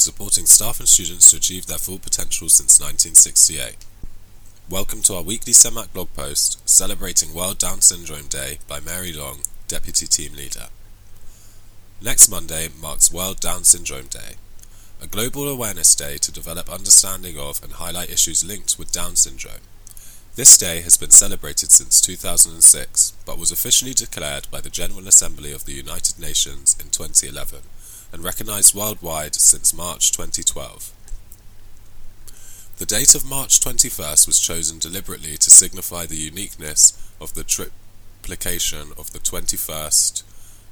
supporting staff and students to achieve their full potential since 1968. Welcome to our weekly CENMAC blog post celebrating World Down Syndrome Day by Mary Long, Deputy Team Leader. Next Monday marks World Down Syndrome Day, a global awareness day to develop understanding of and highlight issues linked with Down syndrome. This day has been celebrated since 2006, but was officially declared by the General Assembly of the United Nations in 2011 and recognized worldwide since March 2012. The date of March 21st was chosen deliberately to signify the uniqueness of the triplication of the 21st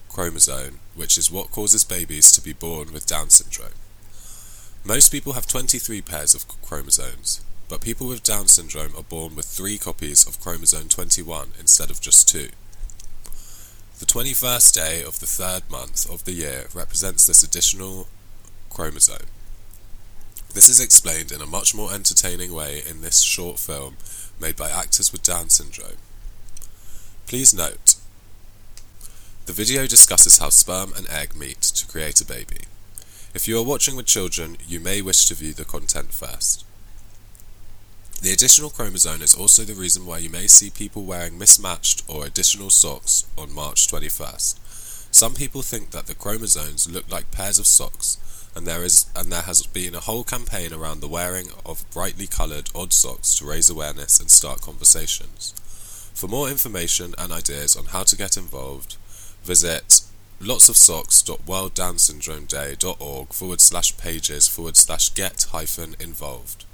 chromosome, which is what causes babies to be born with Down syndrome. Most people have 23 pairs of chromosomes, but people with Down syndrome are born with three copies of chromosome 21 instead of just two. The 21st day of the third month of the year represents this additional chromosome. This is explained in a much more entertaining way in this short film made by actors with Down syndrome. Please note, the video discusses how sperm and egg meet to create a baby. If you are watching with children, you may wish to view the content first. The additional chromosome is also the reason why you may see people wearing mismatched or additional socks on March 21st. Some people think that the chromosomes look like pairs of socks, and there is and there has been a whole campaign around the wearing of brightly coloured odd socks to raise awareness and start conversations. For more information and ideas on how to get involved, visit lotsofsocks.worlddownsyndromeday.org forward slash pages forward slash get hyphen involved.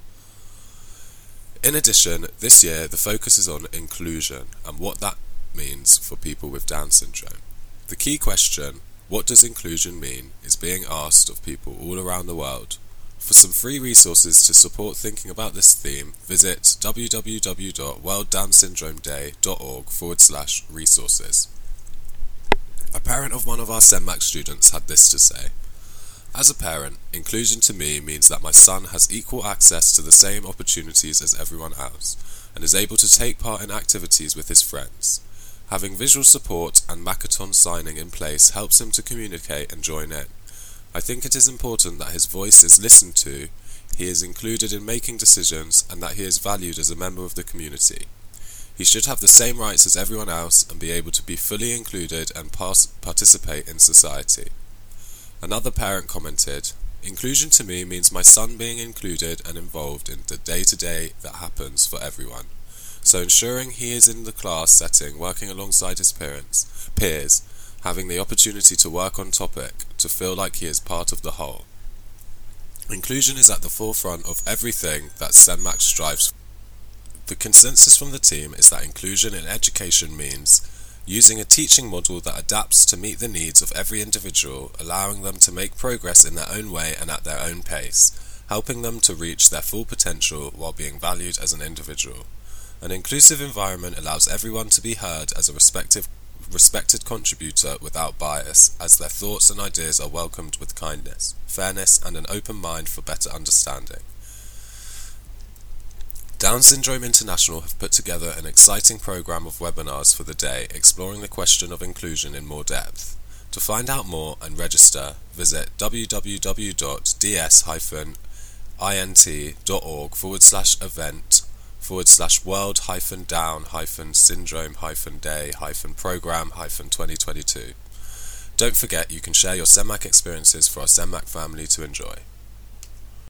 In addition, this year the focus is on inclusion and what that means for people with Down syndrome. The key question, what does inclusion mean, is being asked of people all around the world. For some free resources to support thinking about this theme, visit www.worlddownsyndromeday.org forward slash resources. A parent of one of our CENMAC students had this to say. As a parent, inclusion to me means that my son has equal access to the same opportunities as everyone else, and is able to take part in activities with his friends. Having visual support and Makaton signing in place helps him to communicate and join in. I think it is important that his voice is listened to, he is included in making decisions, and that he is valued as a member of the community. He should have the same rights as everyone else and be able to be fully included and participate in society. Another parent commented, Inclusion to me means my son being included and involved in the day to day that happens for everyone. So ensuring he is in the class setting working alongside his parents, peers, having the opportunity to work on topic, to feel like he is part of the whole. Inclusion is at the forefront of everything that CENMAC strives for. The consensus from the team is that inclusion in education means using a teaching model that adapts to meet the needs of every individual, allowing them to make progress in their own way and at their own pace, helping them to reach their full potential while being valued as an individual. An inclusive environment allows everyone to be heard as a respective, respected contributor without bias, as their thoughts and ideas are welcomed with kindness, fairness, and an open mind for better understanding. Down Syndrome International have put together an exciting program of webinars for the day exploring the question of inclusion in more depth. To find out more and register, visit www.ds-int.org forward slash event forward slash world hyphen down hyphen syndrome hyphen day hyphen program hyphen 2022. Don't forget you can share your CENMAC experiences for our CENMAC family to enjoy.